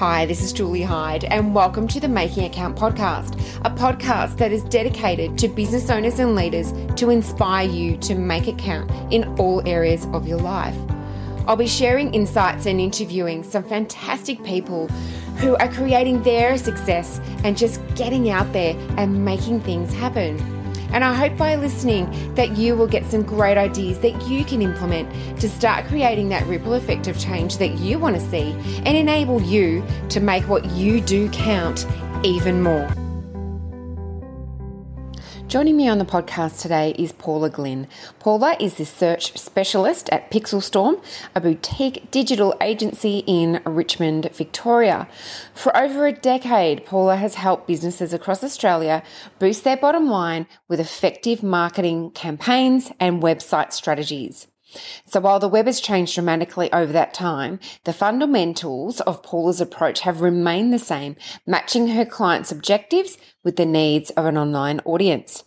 Hi, this is Julie Hyde, and welcome to the Make It Count podcast, a podcast that is dedicated to business owners and leaders to inspire you to make it count in all areas of your life. I'll be sharing insights and interviewing some fantastic people who are creating their success and just getting out there and making things happen. And I hope by listening that you will get some great ideas that you can implement to start creating that ripple effect of change that you want to see and enable you to make what you do count even more. Joining me on the podcast today is Paula Glynn. Paula is the search specialist at Pixelstorm, a boutique digital agency in Richmond, Victoria. For over a decade, Paula has helped businesses across Australia boost their bottom line with effective marketing campaigns and website strategies. So while the web has changed dramatically over that time, the fundamentals of Paula's approach have remained the same, matching her clients' objectives with the needs of an online audience.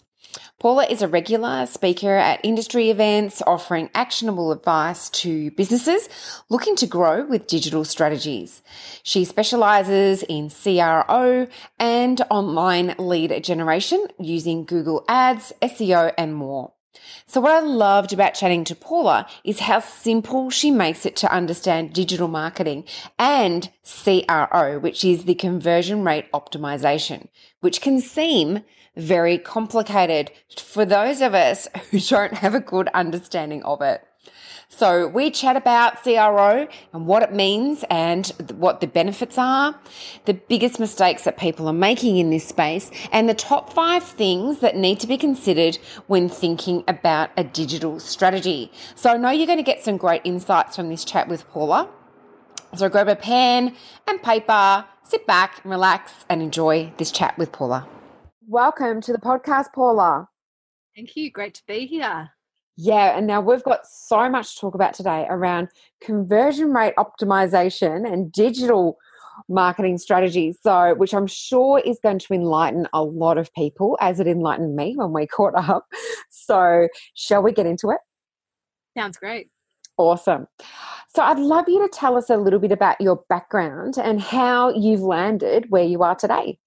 Paula is a regular speaker at industry events, offering actionable advice to businesses looking to grow with digital strategies. She specializes in CRO and online lead generation using Google Ads, SEO, and more. So, what I loved about chatting to Paula is how simple she makes it to understand digital marketing and CRO, which is the conversion rate optimization, which can seem very complicated for those of us who don't have a good understanding of it. So we chat about CRO and what it means and what the benefits are, the biggest mistakes that people are making in this space, and the top five things that need to be considered when thinking about a digital strategy. So I know you're going to get some great insights from this chat with Paula. So grab a pen and paper, sit back, and relax, and enjoy this chat with Paula. Welcome to the podcast, Paula. Thank you. Great to be here. Yeah, and now we've got so much to talk about today around conversion rate optimization and digital marketing strategies. So, which I'm sure is going to enlighten a lot of people as it enlightened me when we caught up. So, shall we get into it? Sounds great. Awesome. So, I'd love you to tell us a little bit about your background and how you've landed where you are today.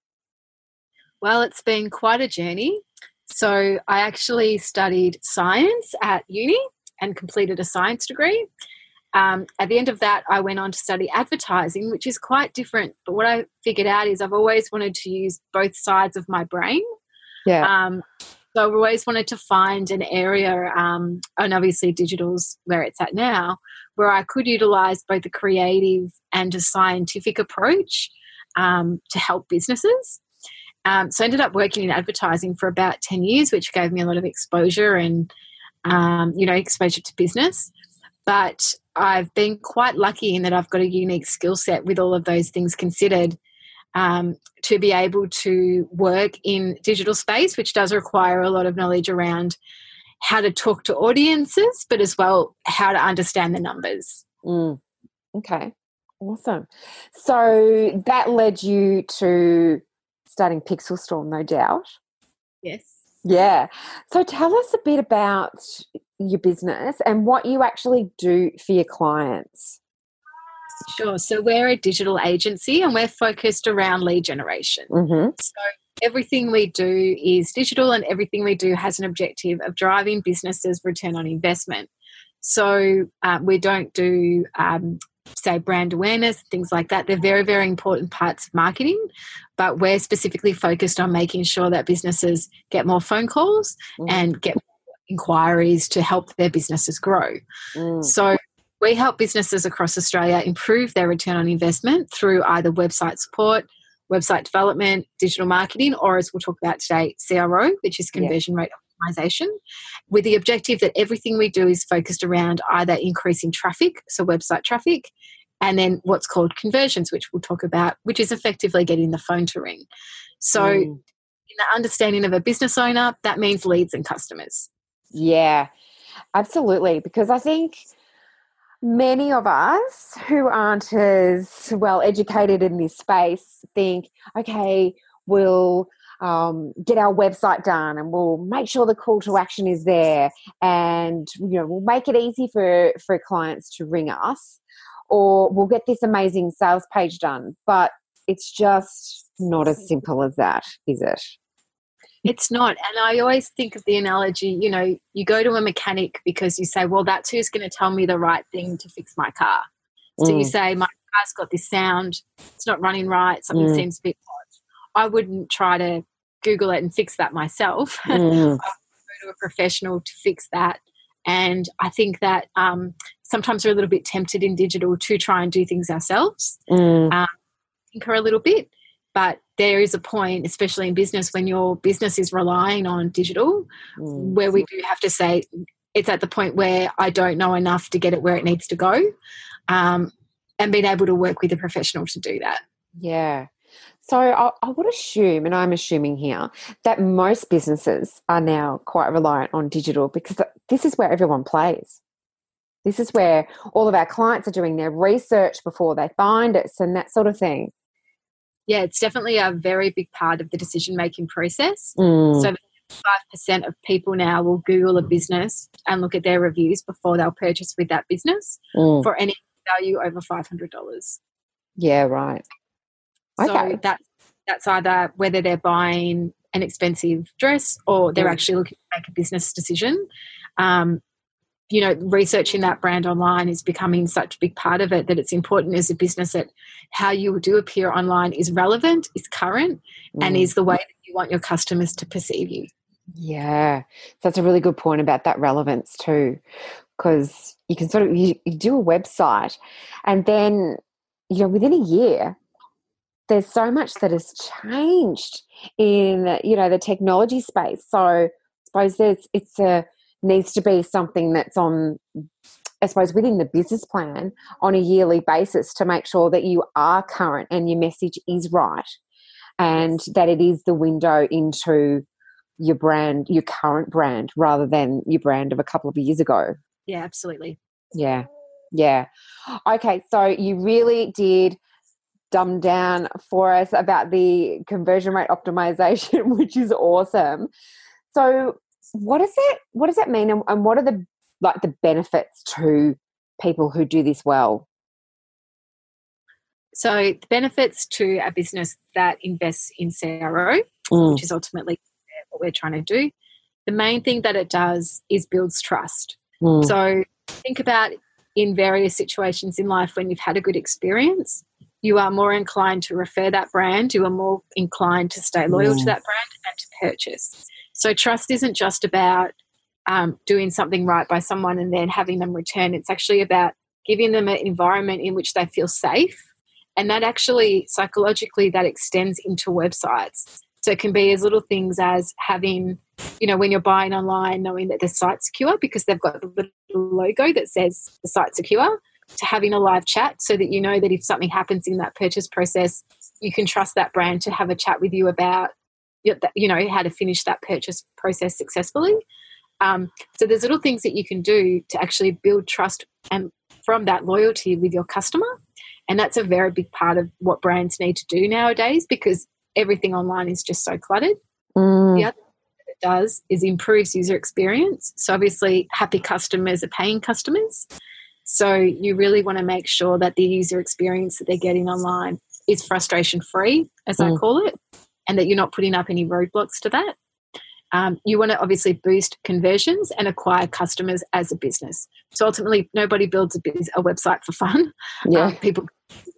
Well, it's been quite a journey. So I actually studied science at uni and completed a science degree. Um, at the end of that, I went on to study advertising, which is quite different. But what I figured out is I've always wanted to use both sides of my brain. Yeah. Um, so I've always wanted to find an area, um, and obviously digital's where it's at now, where I could utilize both a creative and a scientific approach um, to help businesses. Um, so I ended up working in advertising for about 10 years, which gave me a lot of exposure and, um, you know, exposure to business. But I've been quite lucky in that I've got a unique skill set with all of those things considered um, to be able to work in digital space, which does require a lot of knowledge around how to talk to audiences, but as well how to understand the numbers. Mm. Okay, awesome. So that led you to starting Pixelstorm, no doubt. Yes. Yeah. So tell us a bit about your business and what you actually do for your clients. Sure. So we're a digital agency and we're focused around lead generation. Mm-hmm. So everything we do is digital and everything we do has an objective of driving businesses' return on investment. So uh, we don't do um, say brand awareness, things like that. They're very, very important parts of marketing, but we're specifically focused on making sure that businesses get more phone calls mm. and get inquiries to help their businesses grow. Mm. So we help businesses across Australia improve their return on investment through either website support, website development, digital marketing, or as we'll talk about today, CRO, which is conversion yeah. rate optimization, with the objective that everything we do is focused around either increasing traffic, so website traffic, and then what's called conversions, which we'll talk about, which is effectively getting the phone to ring. So, mm. in the understanding of a business owner, that means leads and customers. Yeah, absolutely. Because I think many of us who aren't as well educated in this space think, okay, we'll um, get our website done and we'll make sure the call to action is there and you know we'll make it easy for for clients to ring us or we'll get this amazing sales page done. But it's just not as simple as that, is it? It's not. And I always think of the analogy you know, you go to a mechanic because you say, well, that's who's going to tell me the right thing to fix my car. So mm. you say, my car's got this sound, it's not running right, something mm. seems a bit odd. I wouldn't try to Google it and fix that myself. Mm. go to a professional to fix that. And I think that um, sometimes we're a little bit tempted in digital to try and do things ourselves, mm. um, tinker a little bit. But there is a point, especially in business, when your business is relying on digital, mm. where we do have to say, it's at the point where I don't know enough to get it where it needs to go. Um, and being able to work with a professional to do that. Yeah. So I, I, would assume, and I'm assuming here, that most businesses are now quite reliant on digital because this is where everyone plays. This is where all of our clients are doing their research before they find us and that sort of thing yeah, it's definitely a very big part of the decision making process. Mm. So, five percent of people now will Google a business and look at their reviews before they'll purchase with that business mm. for any value over five hundred dollars. Yeah, right. Okay. So that that's either whether they're buying an expensive dress or they're actually looking to make a business decision. Um, you know, researching that brand online is becoming such a big part of it that it's important as a business that how you do appear online is relevant, is current, mm. and is the way that you want your customers to perceive you. Yeah, that's a really good point about that relevance too, because you can sort of you, you do a website, and then you know within a year there's so much that has changed in you know the technology space. So I suppose there's it's a needs to be something that's on I suppose within the business plan on a yearly basis to make sure that you are current and your message is right and that it is the window into your brand, your current brand, rather than your brand of a couple of years ago. Yeah, absolutely. Yeah. Yeah. Okay, so you really did dumb down for us about the conversion rate optimization, which is awesome. So what does it what does that mean and, and what are the like the benefits to people who do this well so the benefits to a business that invests in CRO, mm. which is ultimately what we're trying to do, the main thing that it does is builds trust. Mm. So think about in various situations in life when you've had a good experience, you are more inclined to refer that brand, you are more inclined to stay loyal mm. to that brand and to purchase. So trust isn't just about um, doing something right by someone and then having them return. It's actually about giving them an environment in which they feel safe. And that actually, psychologically, that extends into websites. So it can be as little things as having, you know, when you're buying online, knowing that the site's secure because they've got the little logo that says the site's secure, to having a live chat so that you know that if something happens in that purchase process, you can trust that brand to have a chat with you about you know how to finish that purchase process successfully. Um, so there's little things that you can do to actually build trust and from that loyalty with your customer. And that's a very big part of what brands need to do nowadays because everything online is just so cluttered. Mm. the other thing it does is improves user experience. So obviously happy customers are paying customers so you really want to make sure that the user experience that they're getting online is frustration free as mm. i call it and that you're not putting up any roadblocks to that. Um, you want to obviously boost conversions and acquire customers as a business. So ultimately, nobody builds a, biz- a website for fun. Yeah. Um, people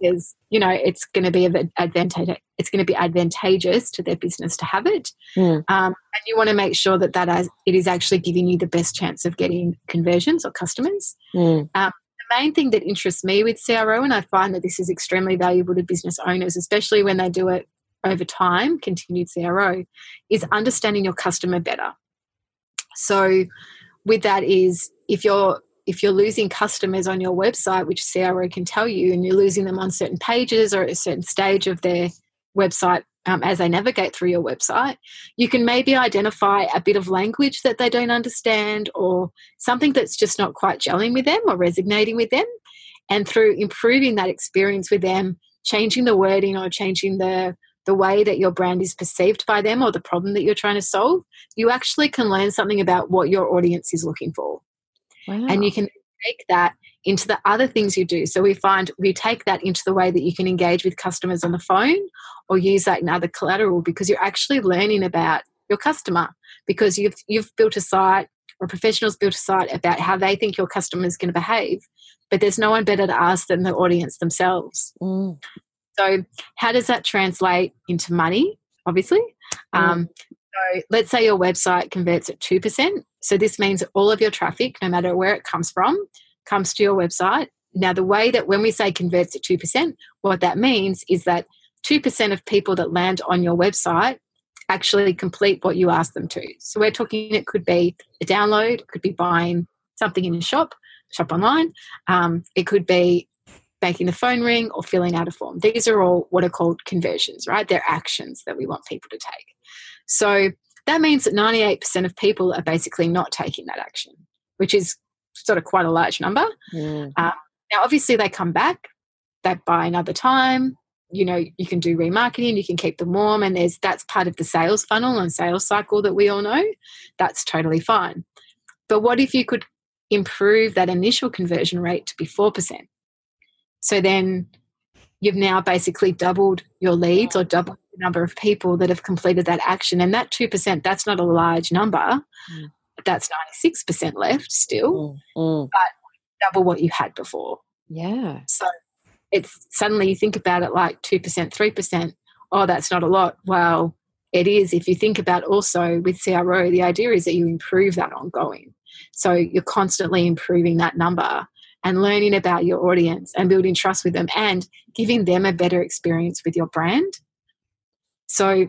is you know it's going to be advantageous. It's going to be advantageous to their business to have it, mm. um, and you want to make sure that that as, it is actually giving you the best chance of getting conversions or customers. Mm. Um, the main thing that interests me with CRO, and I find that this is extremely valuable to business owners, especially when they do it over time, continued CRO, is understanding your customer better. So with that is if you're if you're losing customers on your website, which CRO can tell you, and you're losing them on certain pages or at a certain stage of their website um, as they navigate through your website, you can maybe identify a bit of language that they don't understand or something that's just not quite gelling with them or resonating with them. And through improving that experience with them, changing the wording or changing the the way that your brand is perceived by them or the problem that you're trying to solve, you actually can learn something about what your audience is looking for. Wow. And you can take that into the other things you do. So we find we take that into the way that you can engage with customers on the phone or use that in other collateral because you're actually learning about your customer because you've you've built a site or professionals built a site about how they think your customer is going to behave. But there's no one better to ask than the audience themselves. Mm. So how does that translate into money? Obviously. Mm. Um, so let's say your website converts at 2%. So this means all of your traffic, no matter where it comes from, comes to your website. Now, the way that when we say converts at 2%, what that means is that 2% of people that land on your website actually complete what you ask them to. So we're talking, it could be a download, it could be buying something in a shop, shop online, um, it could be making the phone ring or filling out a form. These are all what are called conversions, right? They're actions that we want people to take. So that means that 98% of people are basically not taking that action, which is sort of quite a large number. Mm. Um, now, obviously, they come back, they buy another time. You know, you can do remarketing, you can keep them warm, and there's that's part of the sales funnel and sales cycle that we all know. That's totally fine. But what if you could improve that initial conversion rate to be 4%? So then you've now basically doubled your leads or doubled the number of people that have completed that action. And that 2%, that's not a large number. Mm. That's 96% left still, Mm. Mm. double what you had before. Yeah. So it's suddenly you think about it like 2%, 3%. Oh, that's not a lot. Well, it is. If you think about also with CRO, the idea is that you improve that ongoing. So you're constantly improving that number and learning about your audience and building trust with them and giving them a better experience with your brand. So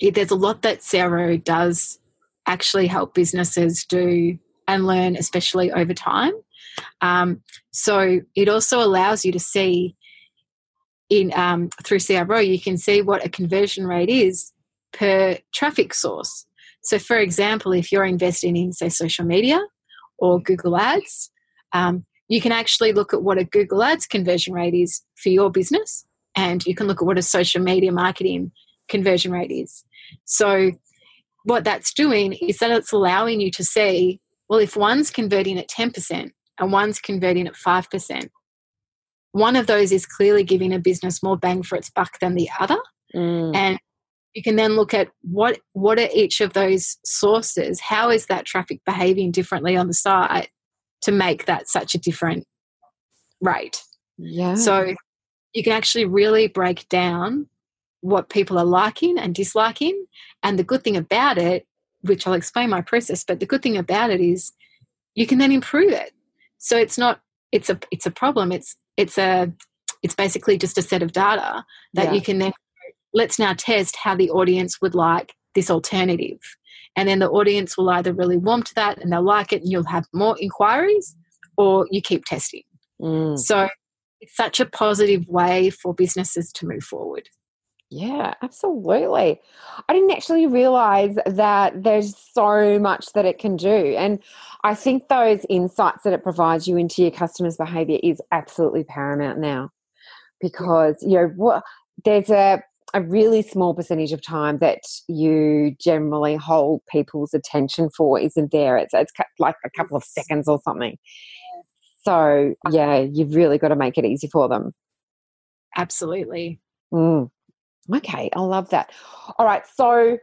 there's a lot that CRO does actually help businesses do and learn, especially over time. Um, so it also allows you to see in um, through CRO, you can see what a conversion rate is per traffic source. So, for example, if you're investing in, say, social media or Google Ads, um, you can actually look at what a Google Ads conversion rate is for your business, and you can look at what a social media marketing conversion rate is. So, what that's doing is that it's allowing you to see, well, if one's converting at 10% and one's converting at 5%, one of those is clearly giving a business more bang for its buck than the other. Mm. And you can then look at what what are each of those sources how is that traffic behaving differently on the site to make that such a different rate. Yeah. so you can actually really break down what people are liking and disliking. And the good thing about it which i'll explain my process but the good thing about it is you can then improve it. So it's not it's a it's a problem. It's it's a it's basically just a set of data that Yeah. you can then let's now test how the audience would like this alternative and then the audience will either really warm to that and they'll like it and you'll have more inquiries or you keep testing Mm. so it's such a positive way for businesses to move forward. Yeah, absolutely. I didn't actually realize that there's so much that it can do. And I think those insights that it provides you into your customers' behavior is absolutely paramount now because, you know, what there's a, a really small percentage of time that you generally hold people's attention for isn't there. It's, it's like a couple of seconds or something. So, yeah, you've really got to make it easy for them. Absolutely. Mm. Okay, I love that. All right, so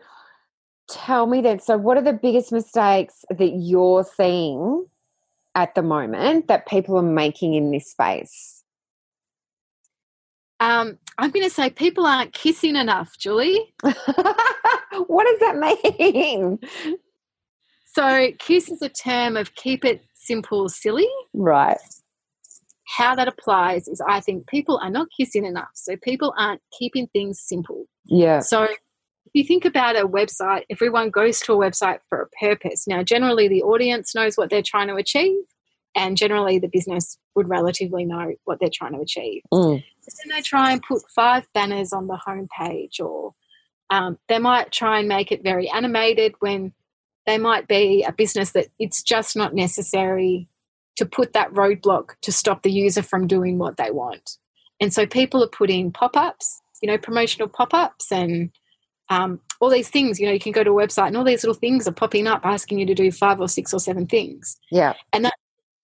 tell me then. So, what are the biggest mistakes that you're seeing at the moment that people are making in this space? Um, I'm going to say people aren't kissing enough, Julie. what does that mean? So, kiss is a term of keep it simple, silly. Right. How that applies is I think people are not kissing enough. So, people aren't keeping things simple. Yeah. So, if you think about a website, everyone goes to a website for a purpose. Now, generally, the audience knows what they're trying to achieve, and generally, the business would relatively know what they're trying to achieve. Mm. Then they try and put five banners on the homepage, or um, they might try and make it very animated when they might be a business that it's just not necessary to put that roadblock to stop the user from doing what they want. And so people are putting pop ups, you know, promotional pop ups and um, all these things. You know, you can go to a website and all these little things are popping up asking you to do five or six or seven things Yeah. and that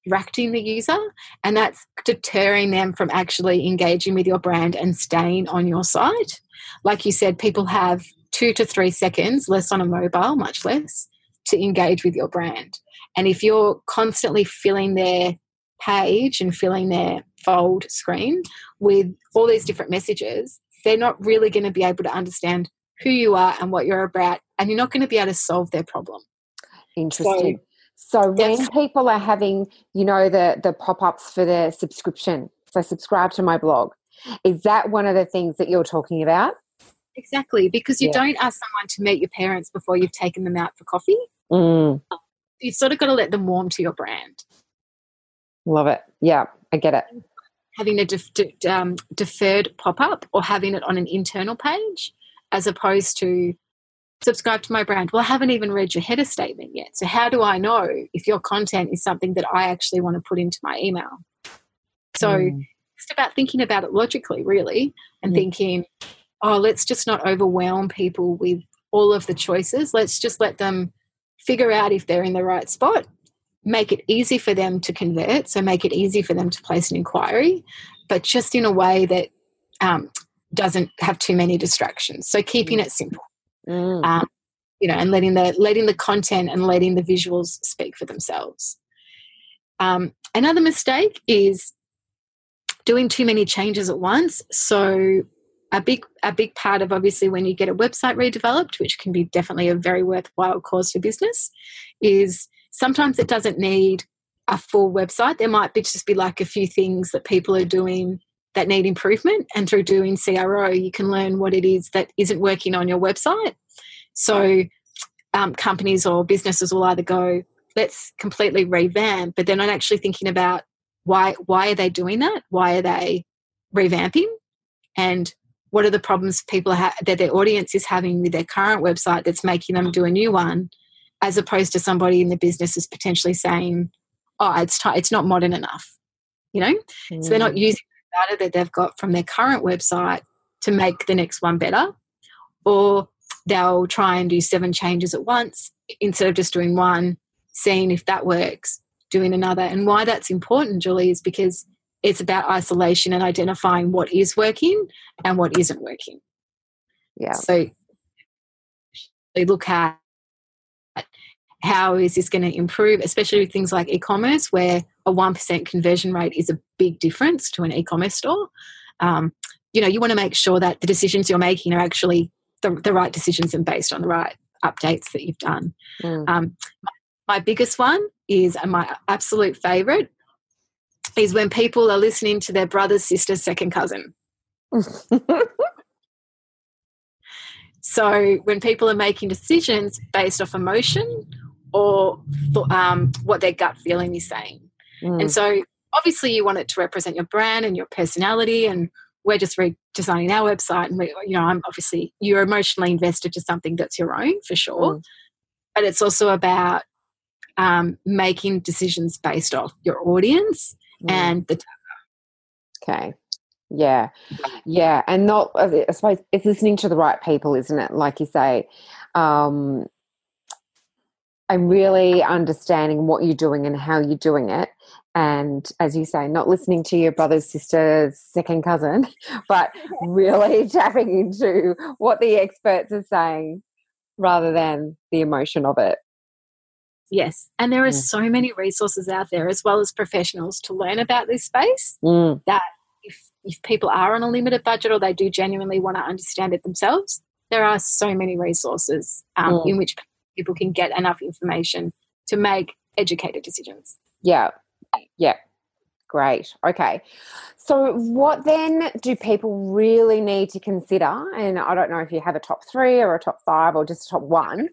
distracting the user and that's deterring them from actually engaging with your brand and staying on your site. Like you said, people have two to three seconds, less on a mobile, much less, to engage with your brand. And if you're constantly filling their page and filling their fold screen with all these different messages, they're not really going to be able to understand who you are and what you're about, and you're not going to be able to solve their problem. Interesting. So, so when yes. people are having, you know, the the pop ups for their subscription, so subscribe to my blog, is that one of the things that you're talking about? Exactly, because you yeah. don't ask someone to meet your parents before you've taken them out for coffee. Mm. You've sort of got to let them warm to your brand. Love it. Yeah, I get it. Having a def- de- um, deferred pop up or having it on an internal page as opposed to subscribe to my brand. Well, I haven't even read your header statement yet. So, how do I know if your content is something that I actually want to put into my email? So, mm. it's about thinking about it logically, really, and mm. thinking, oh, let's just not overwhelm people with all of the choices. Let's just let them figure out if they're in the right spot, make it easy for them to convert, so make it easy for them to place an inquiry, but just in a way that um, doesn't have too many distractions. So keeping it simple, mm. um, you know, and letting the letting the content and letting the visuals speak for themselves. Um, another mistake is doing too many changes at once. So a big a big part of obviously when you get a website redeveloped, which can be definitely a very worthwhile cause for business, is sometimes it doesn't need a full website. There might be just be like a few things that people are doing that need improvement, and through doing CRO, you can learn what it is that isn't working on your website. So um, companies or businesses will either go, let's completely revamp, but they're not actually thinking about why why are they doing that? Why are they revamping? And what are the problems people have that their audience is having with their current website that's making them do a new one as opposed to somebody in the business is potentially saying oh it's t- it's not modern enough you know mm. so they're not mm. using data that they've got from their current website to make the next one better or they'll try and do seven changes at once instead of just doing one seeing if that works doing another and why that's important julie is because it's about isolation and identifying what is working and what isn't working. Yeah. So we look at how is this going to improve, especially with things like e-commerce, where a one percent conversion rate is a big difference to an e-commerce store. Um, you know, you want to make sure that the decisions you're making are actually the, the right decisions and based on the right updates that you've done. Mm. Um, my biggest one is, and my absolute favorite is when people are listening to their brother, sister, second cousin. so when people are making decisions based off emotion or um, what their gut feeling is saying. Mm. And so obviously you want it to represent your brand and your personality and we're just redesigning our website and we, you know i'm obviously you're emotionally invested to something that's your own for sure mm. but it's also about um, making decisions based off your audience mm. and the okay yeah yeah and not i suppose it's listening to the right people isn't it like you say um i'm really understanding what you're doing and how you're doing it and as you say not listening to your brother's sister's second cousin but really tapping into what the experts are saying rather than the emotion of it Yes. And there are mm. so many resources out there as well as professionals to learn about this space mm. that if, if people are on a limited budget or they do genuinely want to understand it themselves, there are so many resources um, mm. in which people can get enough information to make educated decisions. Yeah. Yeah. Great. Okay. So, what then do people really need to consider? And I don't know if you have a top three or a top five or just a top one,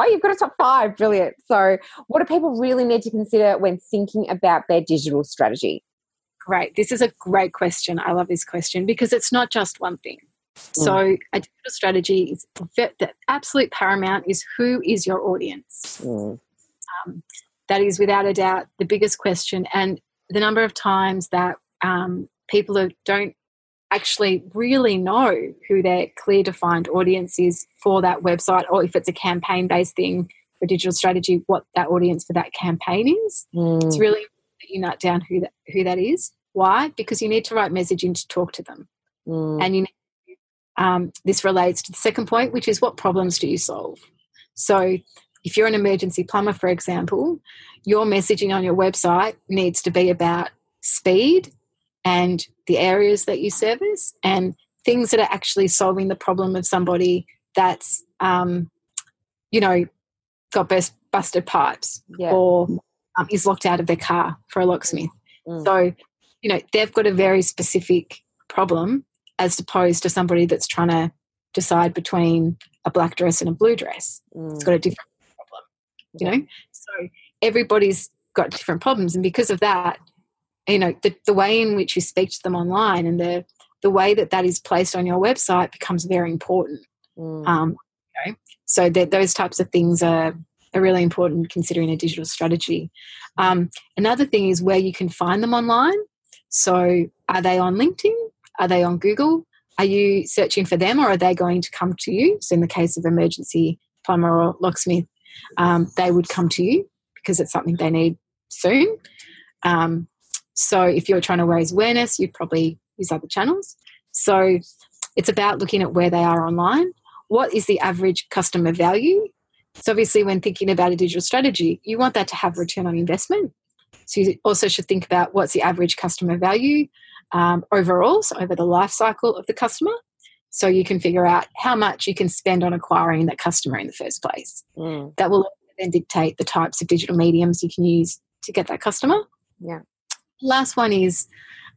Oh, you've got a top five. Brilliant. So, what do people really need to consider when thinking about their digital strategy? Great. This is a great question. I love this question because it's not just one thing. Mm. So, a digital strategy is the absolute paramount is who is your audience? Mm. Um, that is without a doubt the biggest question. And the number of times that um, people are, don't actually really know who their clear defined audience is for that website or if it's a campaign based thing for digital strategy what that audience for that campaign is. Mm. It's really that you nut down who that who that is. Why? Because you need to write messaging to talk to them, mm. and you. Um, this relates to the second point, which is what problems do you solve? So, if you're an emergency plumber, for example, your messaging on your website needs to be about speed and the areas that you service and things that are actually solving the problem of somebody that's um, you know got burst, busted pipes yeah. or um, is locked out of their car for a locksmith mm. so you know they've got a very specific problem as opposed to somebody that's trying to decide between a black dress and a blue dress mm. it's got a different problem you know so everybody's got different problems and because of that you know the, the way in which you speak to them online and the the way that that is placed on your website becomes very important mm. um, okay? so that those types of things are, are really important considering a digital strategy um, another thing is where you can find them online so are they on linkedin are they on google are you searching for them or are they going to come to you so in the case of emergency plumber or locksmith um, they would come to you because it's something they need soon um, so if you're trying to raise awareness, you'd probably use other channels. So it's about looking at where they are online. What is the average customer value? So obviously, when thinking about a digital strategy, you want that to have return on investment. So you also should think about what's the average customer value um, overall, so over the life cycle of the customer. So you can figure out how much you can spend on acquiring that customer in the first place. Mm. That will then dictate the types of digital mediums you can use to get that customer. Yeah. Last one is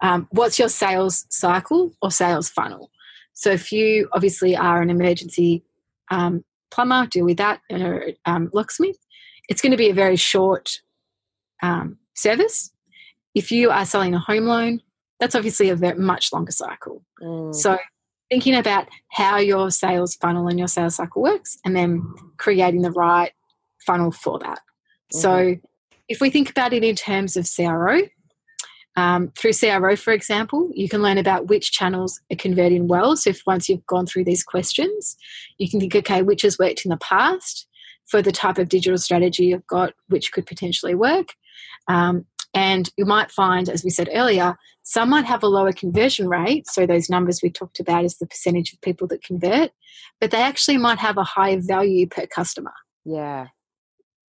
um, what's your sales cycle or sales funnel? So if you obviously are an emergency um, plumber, deal with that, or um, locksmith, it's going to be a very short um, service. If you are selling a home loan, that's obviously a very much longer cycle. Mm. So thinking about how your sales funnel and your sales cycle works and then creating the right funnel for that. Mm-hmm. So if we think about it in terms of CRO, um, through CRO, for example, you can learn about which channels are converting well. So, if once you've gone through these questions, you can think, okay, which has worked in the past for the type of digital strategy you've got, which could potentially work. Um, and you might find, as we said earlier, some might have a lower conversion rate. So, those numbers we talked about is the percentage of people that convert, but they actually might have a higher value per customer. Yeah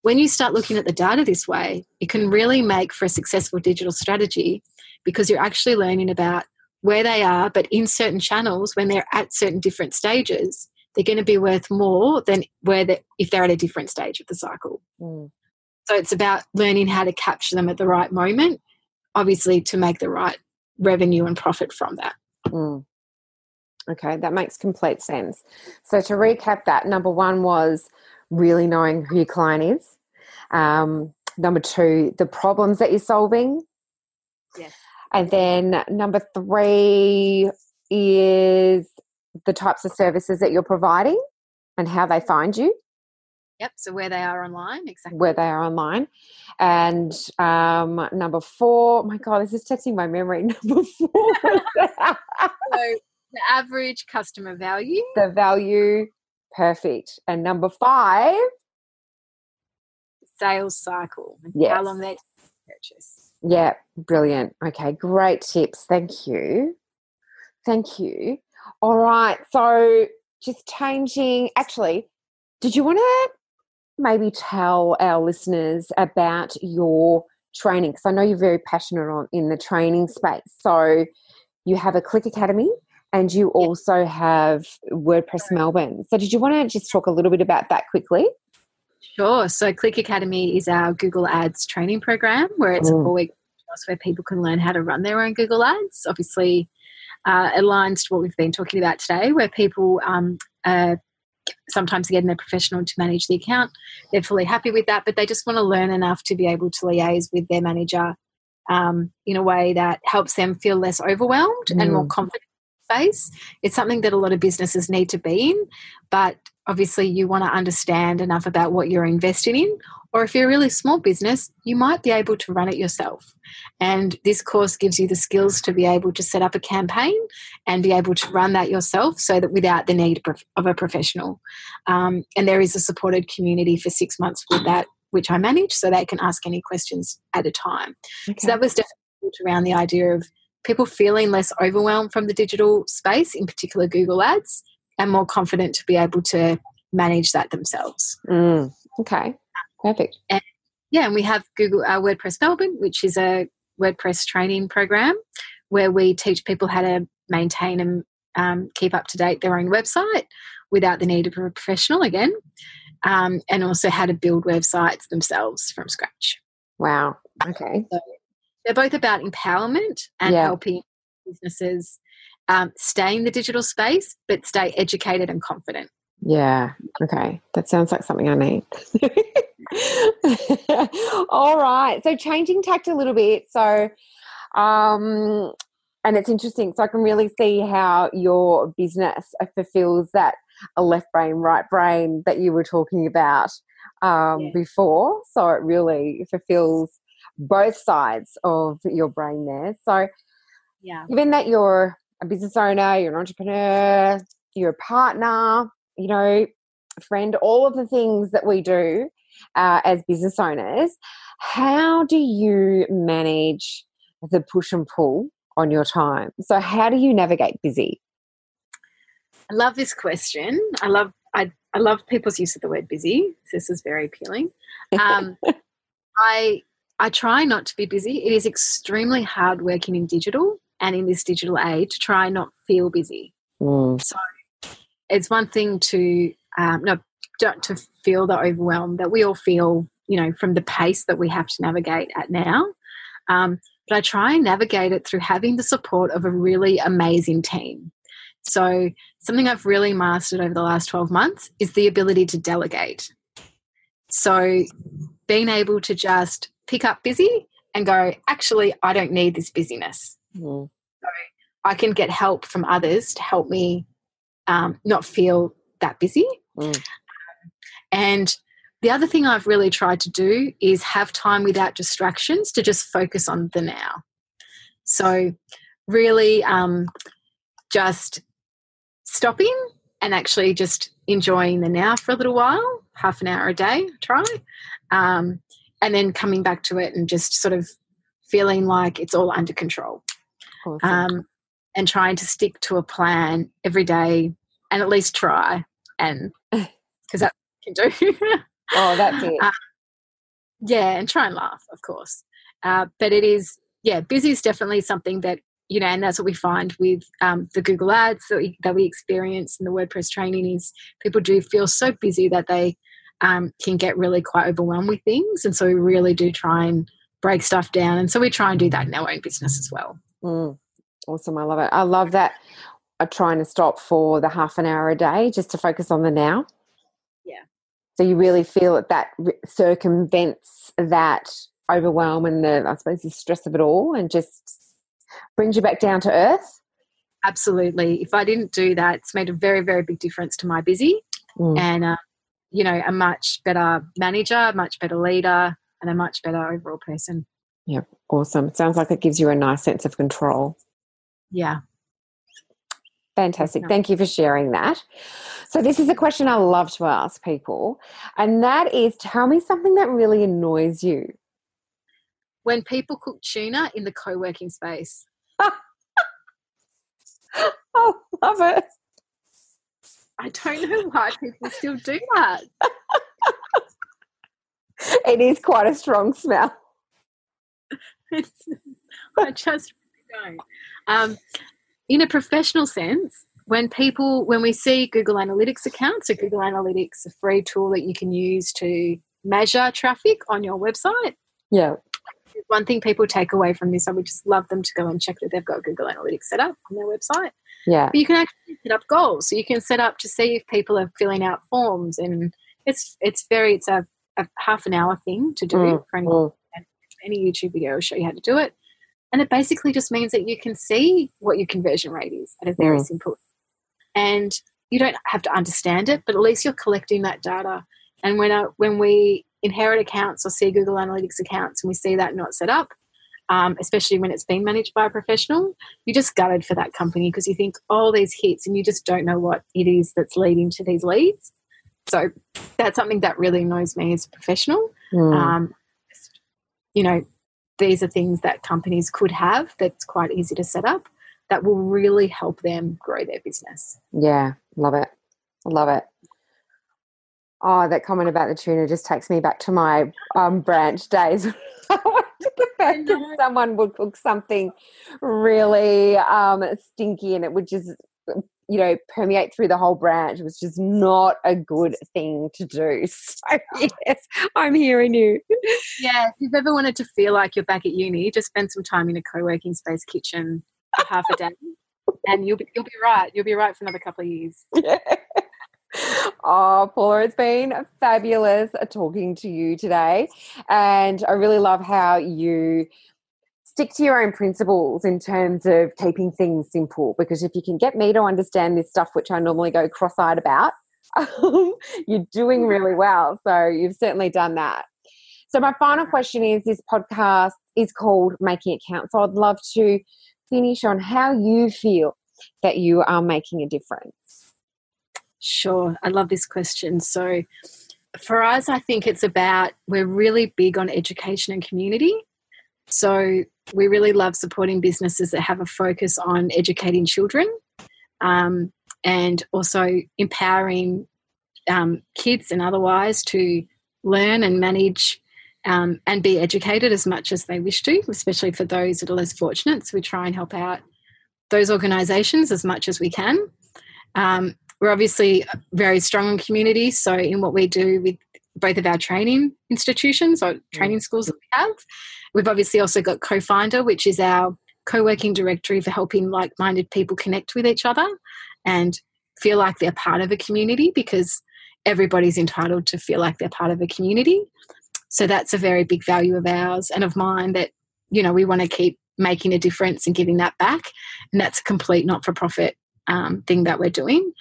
when you start looking at the data this way, it can really make for a successful digital strategy because you're actually learning about where they are, but in certain channels, when they're at certain different stages, they're going to be worth more than where they, if they're at a different stage of the cycle. Mm. So it's about learning how to capture them at the right moment, obviously to make the right revenue and profit from that. Mm. Okay, that makes complete sense. So to recap that, number one was really knowing who your client is. Um, number two, the problems that you're solving. Yes. And then number three is the types of services that you're providing and how they find you. Yep. So where they are online, exactly. Where they are online. And um, number four, my God, this is testing my memory. Number four. so the average customer value. The value. Perfect. And number five sales cycle yes. how long they purchase. Yeah, brilliant. Okay, great tips. Thank you. Thank you. All right, so just changing. Actually, did you want to maybe tell our listeners about your training? Because I know you're very passionate on in the training space. So you have a Click Academy and you also have WordPress Melbourne. So did you want to just talk a little bit about that quickly? Sure. So Click Academy is our Google Ads training program where it's mm. a four week course where people can learn how to run their own Google Ads. Obviously, uh, aligns to what we've been talking about today, where people um, are sometimes getting their professional to manage the account. They're fully happy with that, but they just want to learn enough to be able to liaise with their manager um, in a way that helps them feel less overwhelmed mm. and more mm. confident space. It's something that a lot of businesses need to be in, but obviously you want to understand enough about what you're investing in Or if you're a really small business, you might be able to run it yourself. And this course gives you the skills to be able to set up a campaign and be able to run that yourself so that without the need of a professional. Um, and there is a supported community for six months with that, which I manage, so they can ask any questions at a time. Okay. So that was definitely around the idea of people feeling less overwhelmed from the digital space, in particular Google Ads, and more confident to be able to manage that themselves. Mm, okay, perfect. And, yeah, and we have Google uh, WordPress Melbourne, which is a WordPress training program where we teach people how to maintain and um, keep up to date their own website without the need of a professional again, um, and also how to build websites themselves from scratch. Wow. Okay. So they're both about empowerment and yeah. helping businesses um, stay in the digital space, but stay educated and confident. Yeah. Okay. That sounds like something I need. All right. So changing tact a little bit. So, um, and it's interesting. So I can really see how your business fulfills that a left brain, right brain that you were talking about um, yeah. before. So it really fulfills both sides of your brain there. So, yeah, given that you're a business owner, you're an entrepreneur, you're a partner, you know, friend, all of the things that we do uh, as business owners, how do you manage the push and pull on your time? So, how do you navigate busy? I love this question. I love I, I love people's use of the word busy. This is very appealing. Um, I I try not to be busy. It is extremely hard working in digital and in this digital age to try not feel busy. Mm. So it's one thing to um, no to feel the overwhelm that we all feel, you know, from the pace that we have to navigate at now. Um, but I try and navigate it through having the support of a really amazing team. So something I've really mastered over the last 12 months is the ability to delegate. So being able to just pick up busy and go, actually, I don't need this busyness. Mm. So I can get help from others to help me um, not feel that busy. Mm. And the other thing I've really tried to do is have time without distractions to just focus on the now. So, really, um, just stopping and actually just enjoying the now for a little while, half an hour a day, try. Um, and then coming back to it and just sort of feeling like it's all under control. Awesome. Um, and trying to stick to a plan every day and at least try and because that can do. oh, that's it. Uh, yeah, and try and laugh, of course. Uh, but it is, yeah, busy is definitely something that you know, and that's what we find with um, the Google Ads that we, that we experience in the WordPress training is people do feel so busy that they um, can get really quite overwhelmed with things. And so we really do try and break stuff down. And so we try and do that in our own business as well. Mm, awesome. I love it. I love that I'm trying to stop for the half an hour a day just to focus on the now. So you really feel that that circumvents that overwhelm and the, I suppose, the stress of it all and just brings you back down to earth? Absolutely. If I didn't do that, it's made a very, very big difference to my busy. Mm. And uh, you know, a much better manager, much better leader, and a much better overall person. Yeah, awesome. It sounds like it gives you a nice sense of control. Yeah. Fantastic. Thank you for sharing that. So, this is a question I love to ask people, and that is tell me something that really annoys you. When people cook tuna in the co working space. I love it. I don't know why people still do that. it is quite a strong smell. I just really don't. Um, in a professional sense, when people, when we see Google Analytics accounts, so Google Analytics, a free tool that you can use to measure traffic on your website. Yeah. One thing people take away from this, I would just love them to go and check that they've got Google Analytics set up on their website. Yeah. But you can actually set up goals. So you can set up to see if people are filling out forms and it's it's very it's a, a half an hour thing to do mm, for any, mm. any YouTube video will show you how to do it. And it basically just means that you can see what your conversion rate is at a very mm. simple and you don't have to understand it, but at least you're collecting that data. And when, uh, when we inherit accounts or see Google Analytics accounts and we see that not set up, um, especially when it's been managed by a professional, you're just gutted for that company because you think all oh, these hits and you just don't know what it is that's leading to these leads. So that's something that really annoys me as a professional. Mm. Um, you know, these are things that companies could have that's quite easy to set up that will really help them grow their business. Yeah, love it. Love it. Oh, that comment about the tuna just takes me back to my um, branch days. someone would cook something really um, stinky and it would just you know permeate through the whole branch was just not a good thing to do so yes i'm hearing you yeah if you've ever wanted to feel like you're back at uni just spend some time in a co-working space kitchen for half a day and you'll be, you'll be right you'll be right for another couple of years yeah. Oh, Paula, it's been fabulous talking to you today. And I really love how you stick to your own principles in terms of keeping things simple. Because if you can get me to understand this stuff, which I normally go cross eyed about, um, you're doing mm-hmm. really well. So you've certainly done that. So, my final question is this podcast is called Making It Count. So, I'd love to finish on how you feel that you are making a difference. Sure. I love this question. So, for us, I think it's about we're really big on education and community. So, we really love supporting businesses that have a focus on educating children um, and also empowering um, kids and otherwise to learn and manage um, and be educated as much as they wish to, especially for those that are less fortunate. So we try and help out those organisations as much as we can. Um, we're obviously very strong in community, so in what we do with both of our training institutions or training schools that we have, we've obviously also got Co-Finder, which is our co-working directory for helping like-minded people connect with each other and feel like they're part of a community because everybody's entitled to feel like they're part of a community. So that's a very big value of ours and of mine that, you know, we want to keep making a difference and giving that back. And that's a complete not for profit um, thing that we're doing.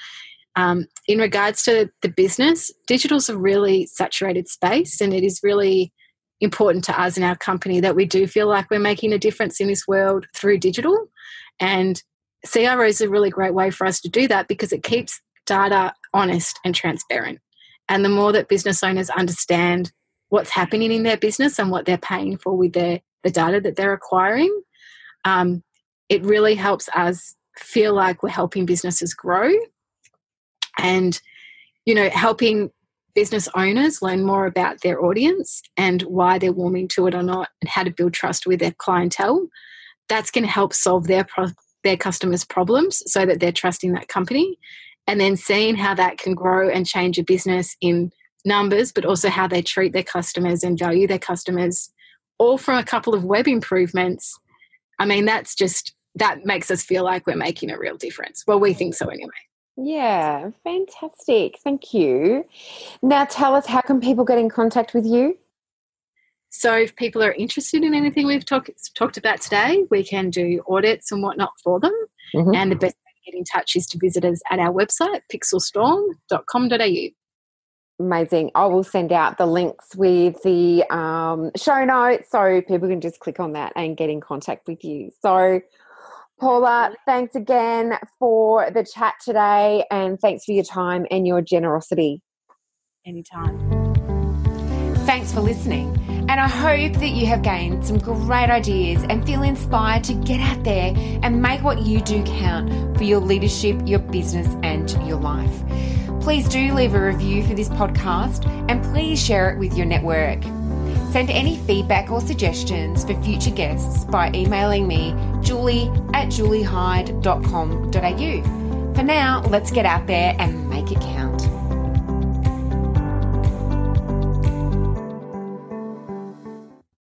Um, in regards to the business, digital's a really saturated space and it is really important to us in our company that we do feel like we're making a difference in this world through digital. And CRO is a really great way for us to do that because it keeps data honest and transparent. And the more that business owners understand what's happening in their business and what they're paying for with their the data that they're acquiring, um, it really helps us feel like we're helping businesses grow and you know helping business owners learn more about their audience and why they're warming to it or not and how to build trust with their clientele. That's going to help solve their pro- their customers problems so that they're trusting that company. And then seeing how that can grow and change a business in numbers but also how they treat their customers and value their customers all from a couple of web improvements. I mean that's just that makes us feel like we're making a real difference. Well we think so anyway yeah, fantastic. Thank you. Now tell us how can people get in contact with you? So if people are interested in anything we've talk, talked about today, we can do audits and whatnot for them. Mm-hmm. And the best way to get in touch is to visit us at our website, pixelstorm.com.au. Amazing. I will send out the links with the um, show notes so people can just click on that and get in contact with you. So Paula, thanks again for the chat today and thanks for your time and your generosity. Anytime. Thanks for listening. And I hope that you have gained some great ideas and feel inspired to get out there and make what you do count for your leadership, your business, and your life. Please do leave a review for this podcast and please share it with your network. Send any feedback or suggestions for future guests by emailing me, julie at juliehyde.com.au. For now, let's get out there and make it count.